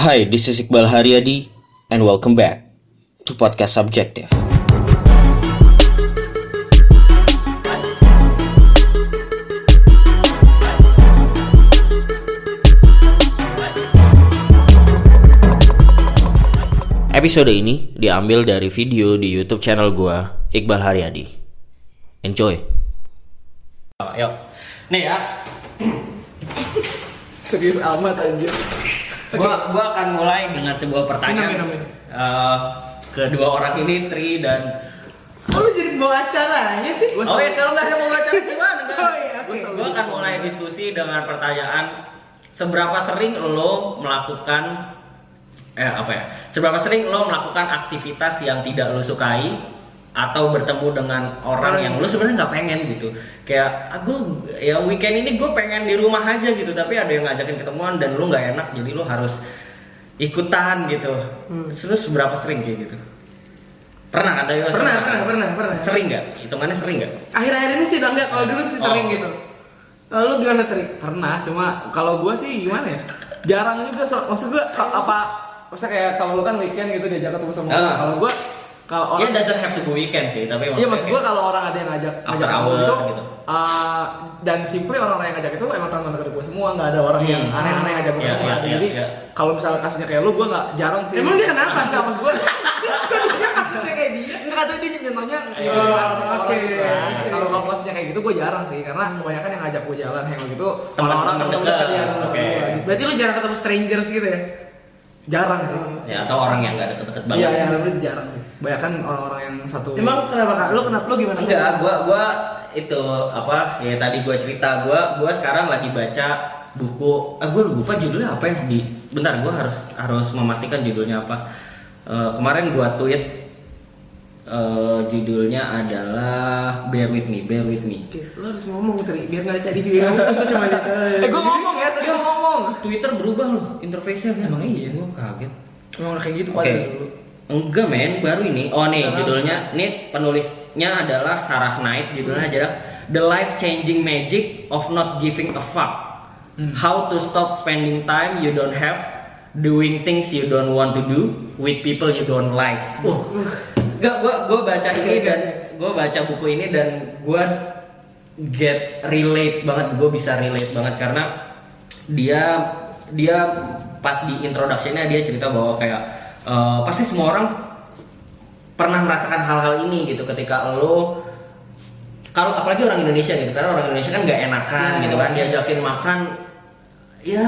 Hi, this is Iqbal Haryadi and welcome back to Podcast Subjective. Episode ini diambil dari video di YouTube channel gua Iqbal Haryadi. Enjoy. Oh, yuk. Nih ya, Serius amat anjir. Gua gua akan mulai dengan sebuah pertanyaan Minum, minum, minum. Eh, kedua orang ini Tri dan Oh lu jadi bawa acaranya sih? oh ya kalau nggak ada mau baca gimana kan? Oh iya, oke. Gua akan mulai diskusi dengan pertanyaan seberapa sering lo melakukan eh apa ya? Seberapa sering lo melakukan aktivitas yang tidak lo sukai atau bertemu dengan orang Orang yang lo sebenarnya nggak pengen gitu kayak aku ya weekend ini gue pengen di rumah aja gitu tapi ada yang ngajakin ketemuan dan lo nggak enak jadi lo harus ikutan gitu Hmm. terus berapa sering kayak gitu pernah kan tapi Pernah, sering. pernah, pernah, pernah. sering nggak hitungannya sering nggak Akhir-akhir ini sih udah enggak, kalau dulu sih sering Oh. gitu. Lalu gimana Tri? pernah cuma kalau gue sih gimana ya jarang juga maksud gue apa maksudnya kayak kalau lu kan weekend gitu diajak ketemu sama orang Ah. kalau gue kalau Ya orang doesn't have to go weekend sih, tapi Iya maksud gue kalau orang ada yang ngajak After ngajak ketemu hour gitu, gitu. uh, dan simply orang-orang yang ngajak itu emang teman dekat gue semua nggak ada orang yang Hmm. aneh-aneh ngajak gue Iya, ketemu. iya, jadi iya, iya. kalau misalnya kasusnya kayak lu gue nggak jarang sih Emang dia kenapa? nggak maksud gue Dia kasusnya kayak dia. Enggak tadi dia nyentuhnya Iya, nyebelin Oh, orang ketemu orang oke. gitu kan. Kalau kalau kasusnya kayak gitu gue jarang sih karena kebanyakan yang ngajak gue jalan hangout gitu Teman-teman orang-orang teman dekat. yang Oke. Berarti lu jarang ketemu strangers gitu ya? jarang sih. ya atau orang yang nggak deket-deket banget. Iya, iya, lebih itu jarang sih. Banyakan orang-orang yang satu Emang kenapa kak? Lu kenapa? Lu gimana? Enggak, gua gua itu apa? Ya tadi gua cerita gua gua sekarang lagi baca buku. Ah gua lupa judulnya apa ya di. Bentar, gua harus harus memastikan judulnya apa. Eh, kemarin gua tweet eh, judulnya adalah Bear with me, Bear with me. Oke, lu harus ngomong Tri, biar nggak jadi video yang lu cuma. Eh, gue ngomong ya, tadi gue ngomong. Twitter berubah loh interface-nya kan? Emang iya? Gua kaget. Emang kayak gitu dulu. Enggak men, baru ini. Oh nih judulnya, nih penulisnya adalah Sarah Knight. Judulnya adalah The Life Changing Magic of Not Giving a Fuck. How to Stop Spending Time You Don't Have Doing Things You Don't Want to Do with People You Don't Like. Uh, gak, gua gua baca ini dan gua baca buku ini dan gua get relate banget. Gue bisa relate banget karena dia dia pas di introductionnya dia cerita bahwa kayak eh, pasti semua orang pernah merasakan hal-hal ini gitu ketika lo kalau apalagi orang Indonesia gitu karena orang Indonesia kan nggak enakan Ya. gitu kan diajakin makan ya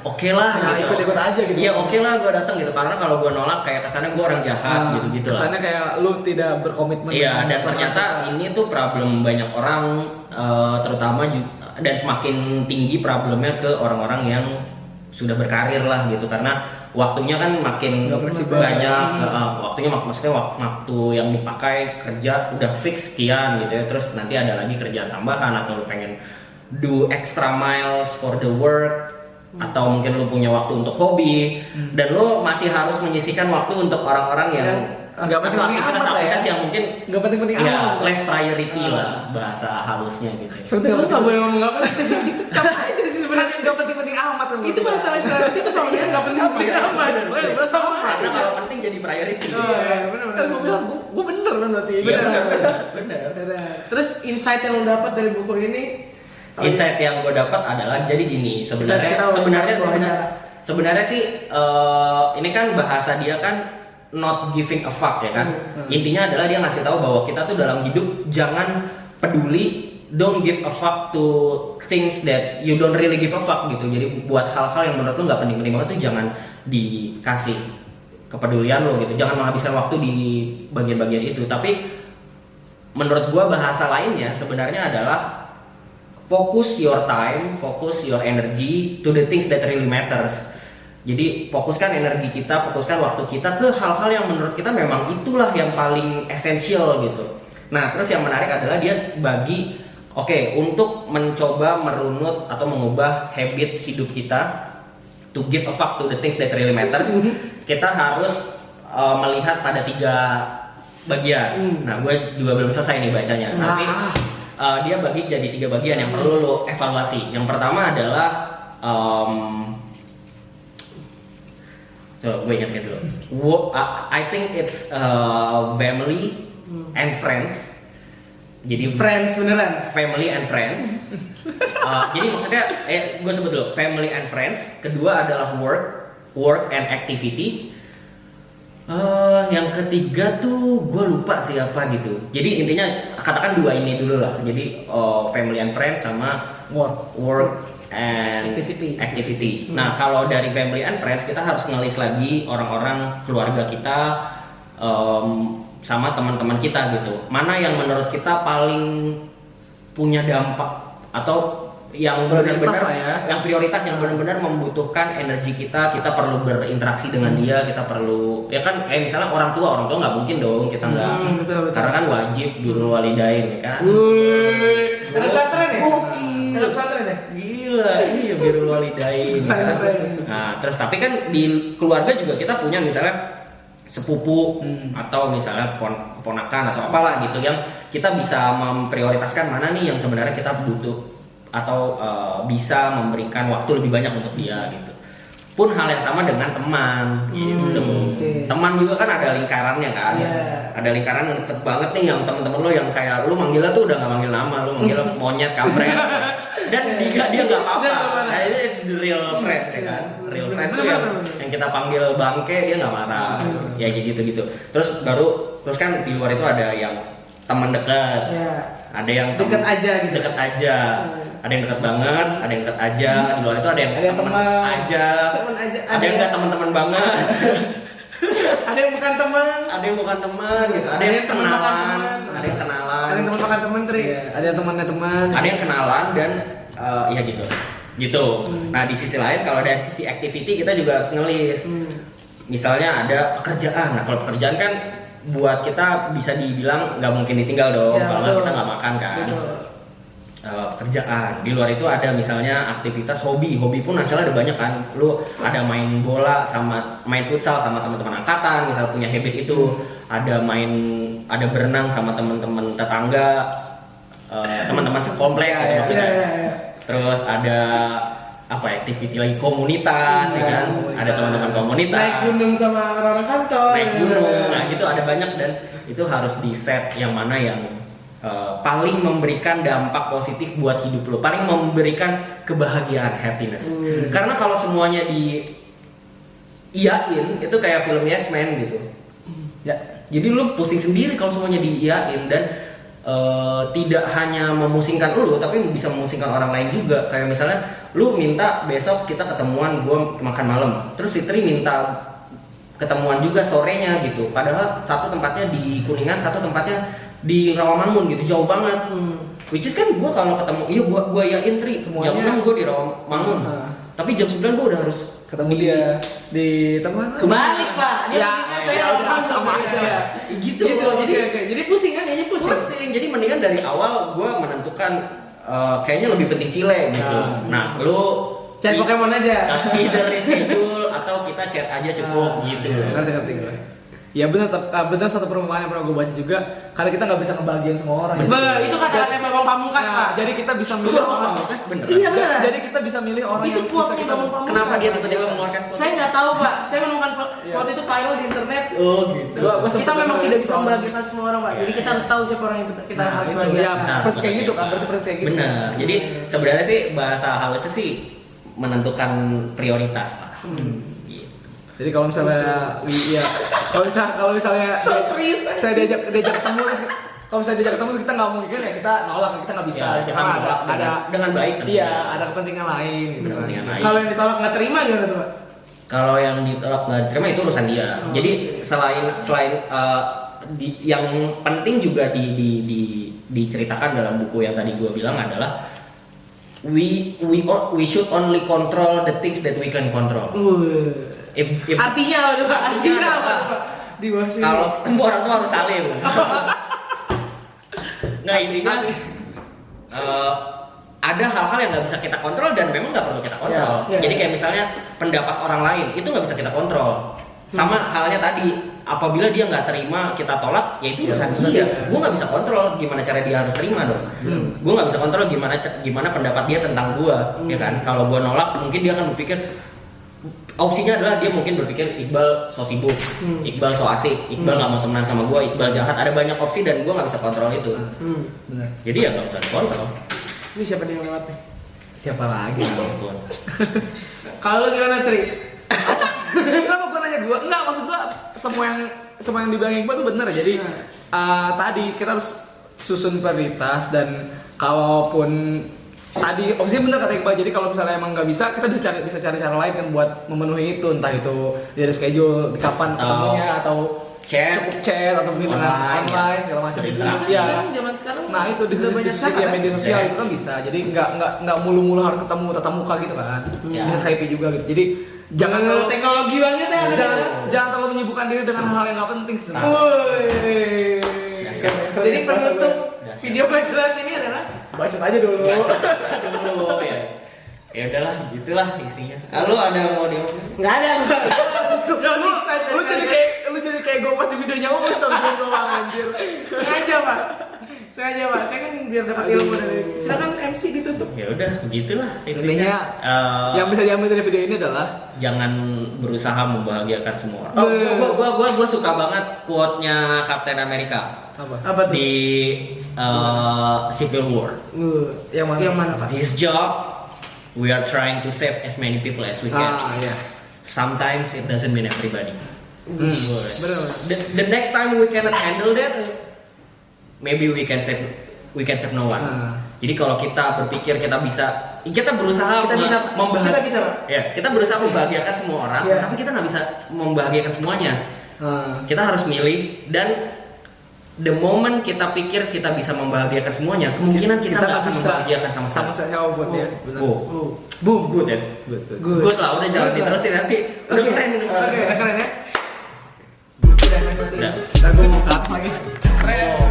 oke lah Nah, gitu ikut-ikut aja gitu. ya oke lah gue datang gitu karena kalau gue nolak kayak kesannya gue orang jahat Nah, gitu gitu lah Kesannya kayak lu tidak berkomitmen. Iya dan ternyata kita. ini tuh problem banyak orang eh, terutama dan semakin tinggi problemnya ke orang-orang yang sudah berkarir lah gitu karena waktunya kan makin banyak eh, waktunya mak maksudnya wak- waktu yang dipakai kerja udah fix sekian gitu ya. Terus nanti ada lagi kerjaan tambahan atau lu pengen do extra miles for the work atau mungkin lu punya waktu untuk hobi. Dan lu masih harus menyisihkan waktu untuk orang-orang yang Nggak penting-penting amat lah ya. yang mungkin Nggak penting-penting ya amat. less priority lah bahasa halusnya gitu ya. Penting Lu nggak boleh ngomong apa? Sama aja sih sebenarnya. Nggak penting-penting amat kan. Itu bahasa nasional itu sama dia nggak penting penting amat. Sama karena kalau penting jadi priority. Oh iya, benar Kan gue bilang gue bener kan berarti. Iya, benar benar benar Benar. Terus insight yang lo dapat dari buku ini? insight yang gue dapat adalah jadi gini sebenarnya sebenarnya sebenarnya sebenarnya sih eh, ini kan bahasa dia kan not giving a fuck ya kan? Intinya adalah dia ngasih tahu bahwa kita tuh dalam hidup jangan peduli don't give a fuck to things that you don't really give a fuck gitu jadi buat hal-hal yang menurut lu nggak penting-penting banget tuh jangan dikasih kepedulian lo gitu jangan menghabiskan waktu di bagian-bagian itu tapi menurut gua bahasa lainnya sebenarnya adalah focus your time, focus your energy to the things that really matters. Jadi fokuskan energi kita, fokuskan waktu kita ke hal-hal yang menurut kita memang itulah yang paling esensial gitu. Nah, terus yang menarik adalah dia bagi oke untuk mencoba merunut atau mengubah habit hidup kita to give a fuck to the things that really matters, kita harus uh, melihat pada tiga bagian. Nah, gue juga belum selesai nih bacanya. Tapi uh, dia bagi jadi tiga bagian yang perlu lo evaluasi. Yang pertama adalah um, So gue ingat dulu. I I think it's uh, family and friends. Jadi Friends beneran. family and friends. Uh, jadi maksudnya, eh, gue sebut dulu family and friends. Kedua adalah work, work and activity. Eh, yang ketiga tuh gue lupa siapa gitu. Jadi intinya katakan dua ini dulu lah. Jadi uh, family and friends sama Work. work and Activity. activity. Nah kalau dari family and friends kita harus ngelis lagi orang-orang keluarga kita em, sama teman-teman kita gitu. Mana yang menurut kita paling punya dampak atau yang benar-benar ya. yang prioritas yang benar-benar membutuhkan energi kita kita perlu berinteraksi dengan dia kita perlu ya kan kayak misalnya orang tua orang tua nggak mungkin dong kita nggak Hmm, betul, betul. karena kan wajib birrul walidain ya kan anak pesantren ya? Pesantren ya? Gila, iya birrul walidain. Nah, terus tapi kan di keluarga juga kita punya misalnya sepupu atau misalnya kepon- keponakan atau apalah gitu yang kita bisa memprioritaskan mana nih yang sebenarnya kita butuh atau eh, bisa memberikan waktu lebih banyak untuk dia gitu. Pun hal yang sama dengan teman gitu. oke. Teman juga kan ada lingkarannya kan. Iya. Ada lingkaran yang deket banget nih yang temen-temen lo yang kayak lu manggilnya tuh udah nggak manggil nama, lu manggil monyet kampret. Dan dia dia nggak apa-apa. Dia nggak marah. Nah, itu it's the real friends ya kan. Friends tuh yang, yang kita panggil bangke dia nggak marah. Ya kayak gitu-gitu. Terus baru terus kan di luar itu ada yang teman dekat. Ya. Ada yang Deket aja gitu. Deket aja. Ada yang dekat banget, ada yang dekat aja. Di luar itu ada yang Ada yang teman aja. Aja. Ada yang nggak teman-teman banget. Ada yang bukan teman. ada yang bukan teman gitu. Ada Ada yang kenalan. Ada yang kenalan. Ada yang teman makan teman tri. Iya, ada yang temannya teman. ada yang kenalan dan eh, ya gitu gitu. Hmm. nah di sisi lain kalau dari sisi activity kita juga harus ngelis. Hmm. misalnya ada pekerjaan. Nah kalau pekerjaan kan buat kita bisa dibilang nggak mungkin ditinggal dong Ya, kalau nggak kita nggak makan kan. Betul. Eh, pekerjaan. Di luar itu ada misalnya aktivitas hobi. Hobi pun misalnya ada banyak kan. Lu ada main bola sama main futsal sama teman-teman angkatan misal punya habit itu. Ada main ada berenang sama teman-teman tetangga. Eh, teman-teman sekomplek gitu Iya, maksudnya. Iya, iya, iya. Terus ada apa activity lagi komunitas ya Iya, kan komunitas. ada teman-teman komunitas Naik gunung sama orang-orang kantor. naik gunung nah gitu ada banyak dan itu harus di set yang mana yang uh, paling memberikan dampak positif buat hidup lo paling memberikan kebahagiaan happiness Hmm. karena kalau semuanya di iyain itu kayak film Yes Man gitu Ya. jadi lu pusing sendiri kalau semuanya diiyain dan uh, tidak hanya memusingkan lu tapi bisa memusingkan orang lain juga kayak misalnya lu minta besok kita ketemuan gue makan malam terus Fitri minta ketemuan juga sorenya gitu padahal satu tempatnya di kuningan satu tempatnya di Rawamangun gitu jauh banget which is kan gue kalau ketemu iya gua gua yakin Tri Semuanya- jam 6 gue di Rawamangun Hmm. tapi jam 9 gue udah harus Ketemu di- dia di teman. Kebalik pak. Dia Ya, ya saya udah, orang sama aja ya. gitu, Gitu, jadi pusing kan? Jadi pusing. Pusing jadi mendingan dari awal gue menentukan eh, kayaknya lebih penting Cile gitu Nah. nah lu Cari Pokemon aja. nah, either reschedule atau kita chat aja cukup Ah, gitu iya, ngerti ngerti gue. Ya benar, ah, benar satu perumpamaan yang pernah gue baca juga. Karena kita nggak bisa ngebagian semua orang. Be, itu kata-kata Bambang Pamungkas Nah, pak. jadi kita bisa milih orang. Pamungkas bener Iya benar. Jadi kita bisa milih orang Itu yang bisa kita. Bambang Pamungkas. kenapa dia tiba-tiba mengeluarkan Saya nggak tahu pak. Saya menemukan fo- Iya. foto itu viral di internet. oh gitu Gua- gua Kita memang tidak bisa membagikan semua orang pak. Jadi kita harus tahu siapa orang yang kita Nah, harus bagikan. ya, Nah, persis kayak gitu kan, berarti persis kayak gitu. bener jadi sebenarnya sih bahasa halusnya sih menentukan prioritas lah Hmm. Jadi kalau misalnya, iya, kalau misalnya, kalau misalnya So serius. saya diajak diajak ketemu, terus kalau misalnya diajak ketemu kita nggak mungkin ya kita nolak, kita nggak bisa. Ya, kita ada, menolak ada, dengan- dengan baik iya, ada kepentingan lain. Gitu kan. Kalau yang ditolak nggak terima gimana tuh pak? Kalau yang ditolak nggak terima itu urusan dia. Jadi selain selain uh, di, yang penting juga di, di, di, diceritakan dalam buku yang tadi gue bilang adalah we we we should only control the things that we can control. Uh. If, if Artinya apa pak? Artinya apa? Di bawah sini. kalau ketemu orang tuh harus salim. nah intinya uh, ada hal-hal yang nggak bisa kita kontrol dan memang nggak perlu kita kontrol. Ya, ya, Jadi ya. kayak misalnya pendapat orang lain itu nggak bisa kita kontrol. Sama halnya tadi, apabila dia nggak terima kita tolak, ya itu Ya, urusan urusan dia. dia. Gue nggak bisa kontrol gimana cara dia harus terima dong. Gue nggak bisa kontrol gimana gimana pendapat dia tentang gue, ya kan? Kalau gue nolak, mungkin dia akan berpikir opsinya adalah dia mungkin berpikir Iqbal so sibuk, Hmm. Iqbal so asik, Iqbal nggak mau temenan sama gue, Iqbal jahat. Ada banyak opsi dan gue nggak bisa kontrol itu. Hmm. Benar. Jadi ya nggak bisa dikontrol. Ini siapa dia yang lewat nih? Siapa lagi? Kalau lu gimana Tri? Kenapa gue nanya gue? Enggak, maksud gue semua yang semua yang dibilang Iqbal itu benar. Jadi eh, tadi kita harus susun prioritas dan kalaupun tadi opsinya benar kata Iqbal. Jadi kalau misalnya emang nggak bisa, kita bisa cari bisa cari cara lain kan buat memenuhi itu. Entah itu dari schedule di kapan Atau ketemunya atau chat. cukup chat atau mungkin dengan Online, online segala macam. Bisa. Iya. Sekarang zaman sekarang Nah itu di ya, kan? media sosial Ya. itu kan bisa. Jadi nggak nggak nggak mulu-mulu harus ketemu tatap muka gitu kan. Ya. Bisa Skype juga gitu. Jadi jangan terlalu teknologi banget ya. jangan jangan terlalu menyibukkan diri dengan hal yang nggak penting sih. Nah. Woi. Jadi penutup. Video jelas ini adalah bacot aja dulu. dulu ya. Ya udahlah, gitulah isinya. Ah, lu ada mau di nggak ada lu, lu jadi kayak lu jadi kayak gue pas videonya ngomong tau gue doang anjir. sengaja pak sengaja pak saya kan biar dapat ilmu dari silakan MC ditutup Ya udah, begitulah Intinya Eh, yang bisa diambil dari video ini adalah jangan berusaha membahagiakan semua orang. Oh, gua, gua, gua, gua, gua suka banget quote-nya Captain America apa? apa tuh di eh, Civil War. Uh, yang mana? yang mana pak This job, we are trying to save as many people as we can. Ah ya. Sometimes it doesn't mean everybody. Hmm. The, the next time we cannot handle that, maybe we can save we can save no one. Ah. Jadi kalau kita berpikir kita bisa, kita berusaha Kita bisa, membah- kita bisa, Pak. Ya, kita berusaha membahagiakan semua orang, Iya. tapi kita nggak bisa membahagiakan semuanya. Ah. Kita harus milih dan the moment kita pikir kita bisa membahagiakan semuanya, kemungkinan kita nggak akan membahagiakan sama sama sekali. siapa pun ya. Benar. Oh, oh boom, good ya. Good, good. Good. Good lah, udah lah. diterusin nanti. Udah keren oke keren ya udah Udah. Ntar gue mau ke lagi. keren